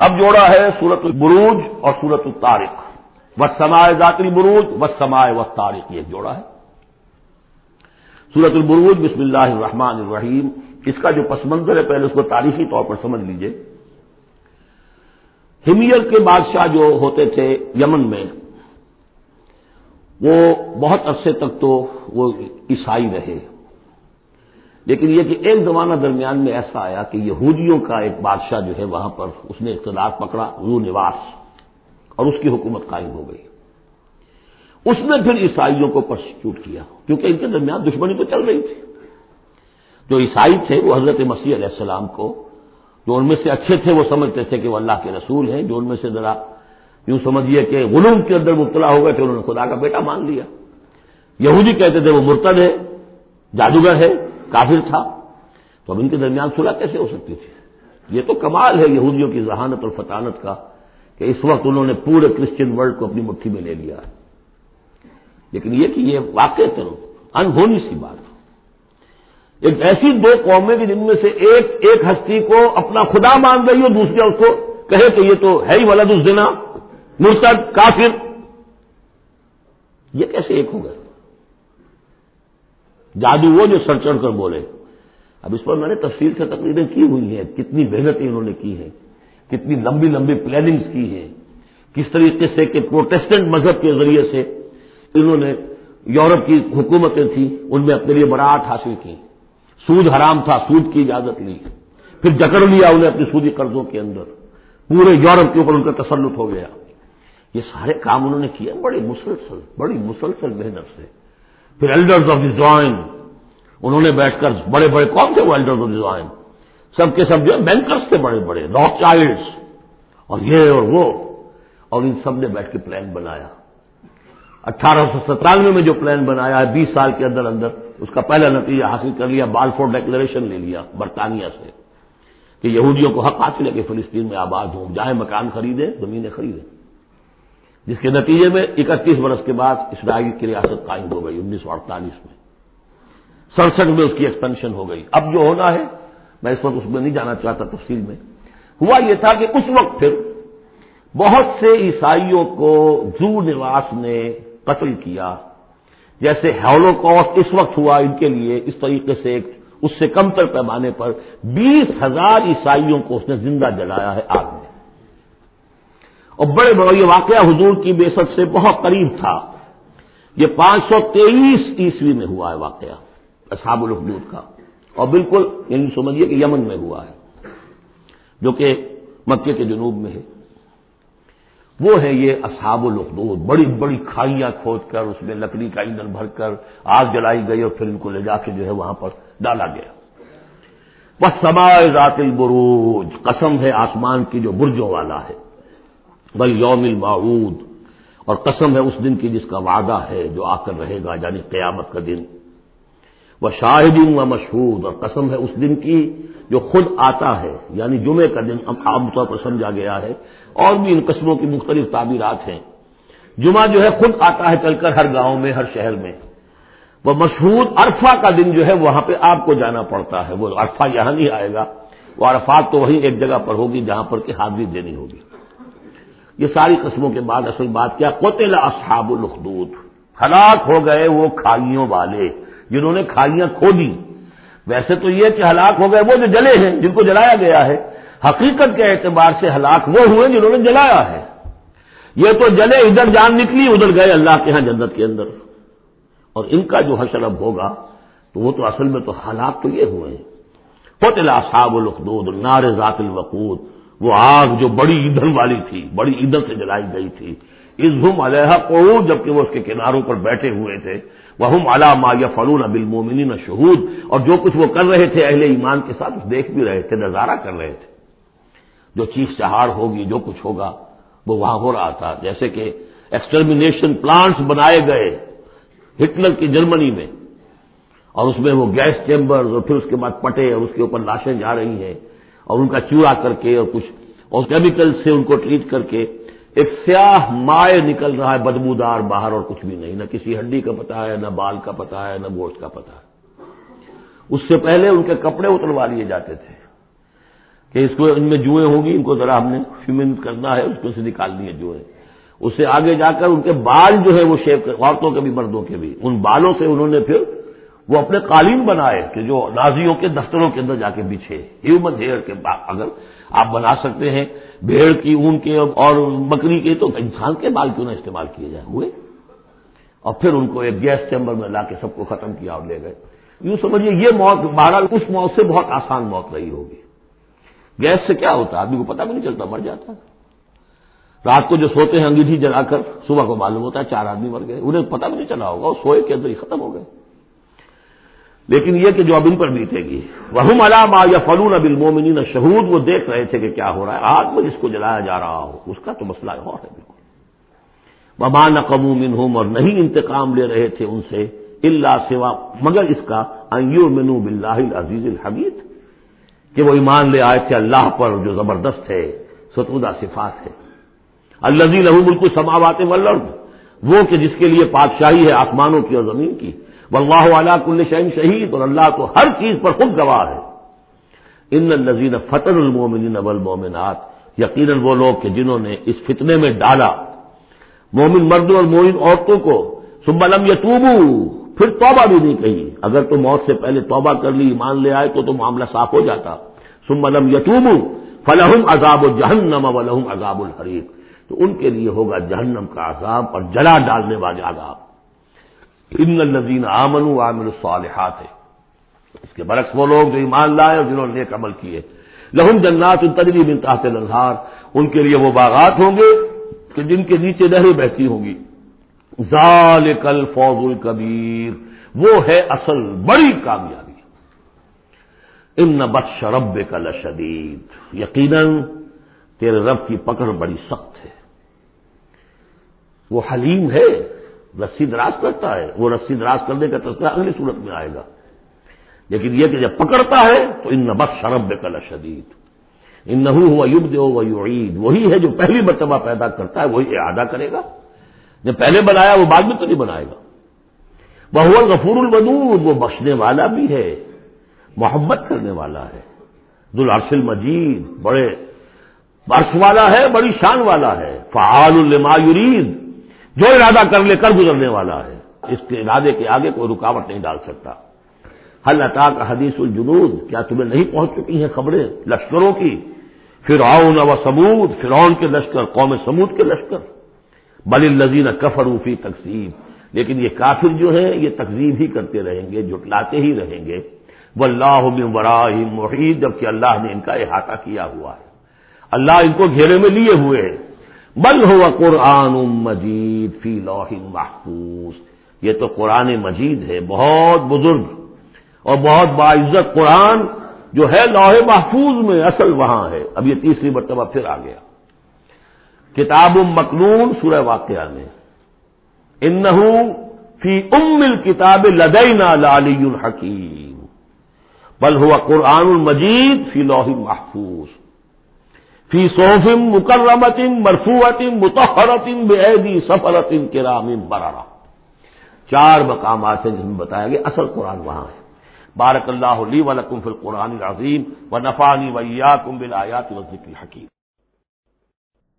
اب جوڑا ہے سورت البروج اور سورت الطارق۔ و سمائے ذاتری بروج و سمائے و تارق یہ جوڑا ہے۔ سورت البروج، بسم اللہ الرحمن الرحیم۔ اس کا جو پس منظر ہے، پہلے اس کو تاریخی طور پر سمجھ لیجیے۔ ہمیر کے بادشاہ جو ہوتے تھے یمن میں، وہ بہت عرصے تک تو وہ عیسائی رہے۔ لیکن یہ کہ ایک زمانہ درمیان میں ایسا آیا کہ یہودیوں کا ایک بادشاہ جو ہے وہاں پر اس نے اقتدار پکڑا رو نواس اور اس کی حکومت قائم ہو گئی۔ اس نے پھر عیسائیوں کو پرسیکیوٹ کیا، کیونکہ ان کے درمیان دشمنی تو چل رہی تھی۔ جو عیسائی تھے، وہ حضرت مسیح علیہ السلام کو جو ان میں سے اچھے تھے، وہ سمجھتے تھے کہ وہ اللہ کے رسول ہیں۔ جو ان میں سے ذرا یوں سمجھیے کہ غلوم کے اندر مبتلا ہو گئے تھے، انہوں نے خدا کا بیٹا مان لیا۔ یہودی کہتے تھے وہ مرتد ہے، جادوگر ہے کافر تھا، تو اب ان کے درمیان صلح کیسے ہو سکتی تھی؟ یہ تو کمال ہے یہودیوں کی ذہانت اور فطانت کا کہ اس وقت انہوں نے پورے کرسچن ورلڈ کو اپنی مٹھی میں لے لیا ہے۔ لیکن یہ کہ یہ واقع کرو انہونی سی بات ایک ایسی دو قومیں کہ جن میں سے ایک ایک ہستی کو اپنا خدا مان رہی ہو، دوسرے اس کو کہے کہ یہ تو ہے ہی ولد الزنا، مرتد، کافر۔ یہ کیسے ایک ہو گئے؟ جادو وہ جو سر چڑھ کر بولے۔ اب اس پر میں نے تفصیل سے تقریریں کی ہوئی ہیں، کتنی محنتیں انہوں نے کی ہیں، کتنی لمبی لمبی پلاننگز کی ہیں، کس طریقے سے کہ پروٹیسٹنٹ مذہب کے ذریعے سے انہوں نے یورپ کی حکومتیں تھیں، ان میں اپنے لیے براعت حاصل کی۔ سود حرام تھا، سود کی اجازت لی۔ پھر جکڑ لیا انہیں اپنی سودی قرضوں کے اندر۔ پورے یورپ کے اوپر ان کا تسلط ہو گیا۔ یہ سارے کام انہوں نے کیا بڑی مسلسل بڑی مسلسل محنت سے۔ پھر ایلڈرز آف ڈیزائن انہوں نے بیٹھ کر بڑے بڑے کون تھے وہ ایلڈرز آف ڈیزائن سب کے سب جو ہے بینکرس تھے بڑے بڑے ڈاک چائلڈس اور یہ اور وہ۔ اور ان سب نے بیٹھ کے پلان بنایا۔ اٹھارہ سو ستانوے میں جو پلان بنایا ہے، بیس سال کے اندر اندر اس کا پہلا نتیجہ حاصل کر لیا بالفور ڈیکلریشن لے لیا برطانیہ سے، کہ یہودیوں کو حق حاصل ہے کہ فلسطین میں آباد ہوں جائیں مکان خریدیں زمینیں خریدیں جس کے نتیجے میں اکتیس برس کے بعد اسرائیل کی ریاست قائم ہو گئی، انیس سو اڑتالیس میں۔ سڑسٹھ میں اس کی ایکسپینشن ہو گئی۔ اب جو ہونا ہے، میں اس وقت اس میں نہیں جانا چاہتا تفصیل میں۔ ہوا یہ تھا کہ اس وقت پھر بہت سے عیسائیوں کو زو نواس نے قتل کیا، جیسے ہیولو کاسٹ اس وقت ہوا ان کے لیے اس طریقے سے ایک اس سے کم تر پیمانے پر بیس ہزار عیسائیوں کو اس نے زندہ جلایا ہے آگ میں۔ اور بڑے بڑے یہ واقعہ حضور کی بے سے بہت قریب تھا۔ یہ پانچ سو تیئیس عیسوی میں ہوا ہے واقعہ، اصحاب الحدود کا۔ اور بالکل یعنی سمجھیے کہ یمن میں ہوا ہے، جو کہ مکے کے جنوب میں ہے۔ وہ ہے یہ اصحاب الخدود بڑی بڑی کھائیاں کھود کر، اس میں لکڑی کا ایندھن بھر کر، آگ جلائی گئی اور پھر ان کو لے جا کے جو ہے وہاں پر ڈالا گیا۔ بس سمائے ذات البروج، قسم ہے آسمان کی جو برجوں والا ہے۔ بل یوم المعود اور قسم ہے اس دن کی جس کا وعدہ ہے جو آ کر رہے گا یعنی قیامت کا دن۔ وہ شاہدین و مشہور اور قسم ہے اس دن کی جو خود آتا ہے یعنی جمعے کا دن عام طور پر سمجھا گیا ہے۔ اور بھی ان قسموں کی مختلف تعبیرات ہیں۔ جمعہ جو ہے خود آتا ہے چل کر ہر گاؤں میں، ہر شہر میں۔ وہ مشہور عرفہ کا دن جو ہے وہاں پہ آپ کو جانا پڑتا ہے۔ وہ عرفہ یہاں نہیں آئے گا۔ وہ عرفات تو وہی ایک جگہ پر ہوگی جہاں پر کہ حاضری دینی ہوگی۔ یہ ساری قسموں کے بعد اصل بات کیا؟ قطل اصحاب الخدود ہلاک ہو گئے وہ کھائیوں والے جنہوں نے کھائیاں کھو دی ویسے تو یہ کہ ہلاک ہو گئے وہ جو جلے ہیں، جن کو جلایا گیا ہے، حقیقت کے اعتبار سے ہلاک وہ ہوئے جنہوں نے جلایا ہے۔ یہ تو جلے ادھر جان نکلی، ادھر گئے اللہ کے ہاں جنت کے اندر۔ اور ان کا جو حشر اب ہوگا، تو وہ تو اصل میں تو حالات تو یہ ہوئے۔ ہیں قطل اصحاب الخدود نار ذات الوقود۔ وہ آگ جو بڑی ایندھن والی تھی، بڑی ایندھن سے جلائی گئی تھی۔ اس ہم علیہ کو جبکہ وہ اس کے کناروں پر بیٹھے ہوئے تھے۔ وہ ہم علامہ یا فلون ابل مومنی شہود، اور جو کچھ وہ کر رہے تھے، اہل ایمان کے ساتھ دیکھ بھی رہے تھے، نظارہ کر رہے تھے۔ جو چیخ چہاڑ ہوگی، جو کچھ ہوگا، وہ وہاں ہو رہا تھا۔ جیسے کہ ایکسٹرمنیشن پلانٹس بنائے گئے ہٹلر کی جرمنی میں، اور اس میں وہ گیس چیمبر اور پھر اس کے بعد پٹے، اور اس کے اوپر لاشیں جا رہی ہیں۔ اور ان کا چوڑا کر کے اور کچھ اور کیمیکل سے ان کو ٹریٹ کر کے ایک سیاہ مائع نکل رہا ہے بدبودار باہر اور کچھ بھی نہیں، نہ کسی ہڈی کا پتا ہے، نہ بال کا پتا ہے، نہ گوشت کا پتا ہے۔ اس سے پہلے ان کے کپڑے اتروا لیے جاتے تھے کہ اس کو ان میں جوئیں ہوں گی ان کو ذرا ہم نے فیمن کرنا ہے، اس کو سے نکالنی ہے جوئیں۔ اس سے آگے جا کر ان کے بال جو ہے وہ شیو عورتوں کے بھی، مردوں کے بھی، ان بالوں سے انہوں نے پھر وہ اپنے قالین بنائے کہ جو نازیوں کے دفتروں کے اندر جا کے بچھے ہیومن ہیئر کے اگر آپ بنا سکتے ہیں، بھیڑ کی، اون کے اور بکری کے، تو انسان کے بال کیوں نہ استعمال کیے جائیں؟ ہوئے؟ اور پھر ان کو ایک گیس چیمبر میں لا کے سب کو ختم کیا اور لے گئے۔ یوں سمجھیے، یہ موت، بہرحال اس موت سے بہت آسان موت رہی ہوگی۔ گیس سے کیا ہوتا؟ آدمی کو پتہ بھی نہیں چلتا، مر جاتا رات کو جو سوتے ہیں، انگیٹھی جلا کر صبح کو معلوم ہوتا ہے چار آدمی مر گئے۔ انہیں پتہ بھی نہیں چلا ہوگا، وہ سوئے کے اندر ہی ختم ہو گئے۔ لیکن یہ کہ جو اب ان پر بیتے گی۔ وہ علام یا فلون اب المومنین شہود وہ دیکھ رہے تھے کہ کیا ہو رہا ہے۔ آگ میں جس کو جلایا جا رہا ہو، اس کا تو مسئلہ اور ہے بالکل۔ وبا نقم منہم اور نہیں انتقام لے رہے تھے ان سے اللہ سوا، مگر اس کا ایو منو بلّہ عزیز الحمید کہ وہ ایمان لے آئے تھے اللہ پر جو زبردست ہے، ستودہ صفات ہے اللہ لہو ملک سماوات ولرد وہ کہ جس کے لیے بادشاہی ہے آسمانوں کی اور زمین کی۔ واللہ علا کل شہین شہید، اور اللہ تو ہر چیز پر خود گواہ ہے۔ ان الزین فتن المومنین والمومنات یقیناً وہ لوگ کہ جنہوں نے اس فتنے میں ڈالا۔ مومن مردوں اور مومن عورتوں کو سبلم یتوبو پھر توبہ بھی نہیں کہی۔ اگر تو موت سے پہلے توبہ کر لی، ایمان لے آئے تو تو معاملہ صاف ہو جاتا۔ سمبلم یتوبو فلحم عذاب الجہنم ولہم عذاب الحریف تو ان کے لیے ہوگا جہنم کا عذاب اور جلا ڈالنے والے عذاب۔ ان الزین آمن عامر الصالحات۔ ہے اس کے برعکس وہ لوگ جو ایمان لائے اور جنہوں نے نیک عمل کیے۔ لہم جنات التجری بن تحت الانہار ان کے لیے وہ باغات ہوں گے کہ جن کے نیچے نہریں بہتی ہوں گی۔ ظال الفوز الکبیر وہ ہے اصل بڑی کامیابی۔ ان بخش شرب کل شدید یقیناً تیرے رب کی پکڑ بڑی سخت ہے۔ وہ حلیم ہے، رسی دراز کرتا ہے۔ وہ رسی دراز کرنے کا تذکرہ اگلی صورت میں آئے گا۔ لیکن یہ کہ جب پکڑتا ہے تو ان نبق شرب کل شدید ان نہ ہوا یوگ دو وہ عید وہی ہے جو پہلی مرتبہ پیدا کرتا ہے، وہی اعادہ کرے گا۔ جب پہلے بنایا وہ بعد میں تو نہیں بنائے گا۔ وہ غفور الودود، وہ بخشنے والا بھی ہے، محبت کرنے والا ہے۔ دلارس المجید، بڑے برس والا ہے، بڑی شان والا ہے۔ فعال الما یرید جو ارادہ کر لے، کر گزرنے والا ہے۔ اس کے ارادے کے آگے کوئی رکاوٹ نہیں ڈال سکتا۔ حل عطا کا حدیث الجنود؟ کیا تمہیں نہیں پہنچ چکی ہیں خبریں؟ لشکروں کی۔ فرعون و سمود فرعون کے لشکر، قوم سمود کے لشکر۔ بل الزین کفروفی تقسیم۔ لیکن یہ کافر جو ہیں، یہ تقزیب ہی کرتے رہیں گے جٹلاتے ہی رہیں گے۔ وہ اللہ براہ محید جبکہ اللہ نے ان کا احاطہ کیا ہوا ہے۔ اللہ ان کو گھیرے میں لیے ہوئے ہیں۔ بل ہوا قرآن مجید فی لوح محفوظ۔ یہ تو قرآن مجید ہے، بہت بزرگ اور بہت باعزت قرآن جو ہے لوح محفوظ میں اصل وہاں ہے۔ اب یہ تیسری مرتبہ پھر آ گیا۔ کتاب مقنون سورہ واقعہ میں۔ ان فی ام کتاب لدینا لالی الحکیم بل ہوا قرآن المجید فی لوح محفوظ۔ فی صوفم مکرمتم مرفوعتم متحرتم بے سفرتم کرام برارا چار مقامات ہیں جس میں بتایا گیا اصل قرآن وہاں ہے۔ بارک اللہ علی ولکم فی القرآن العظیم و نفانی ویا کم بل آیات حکیم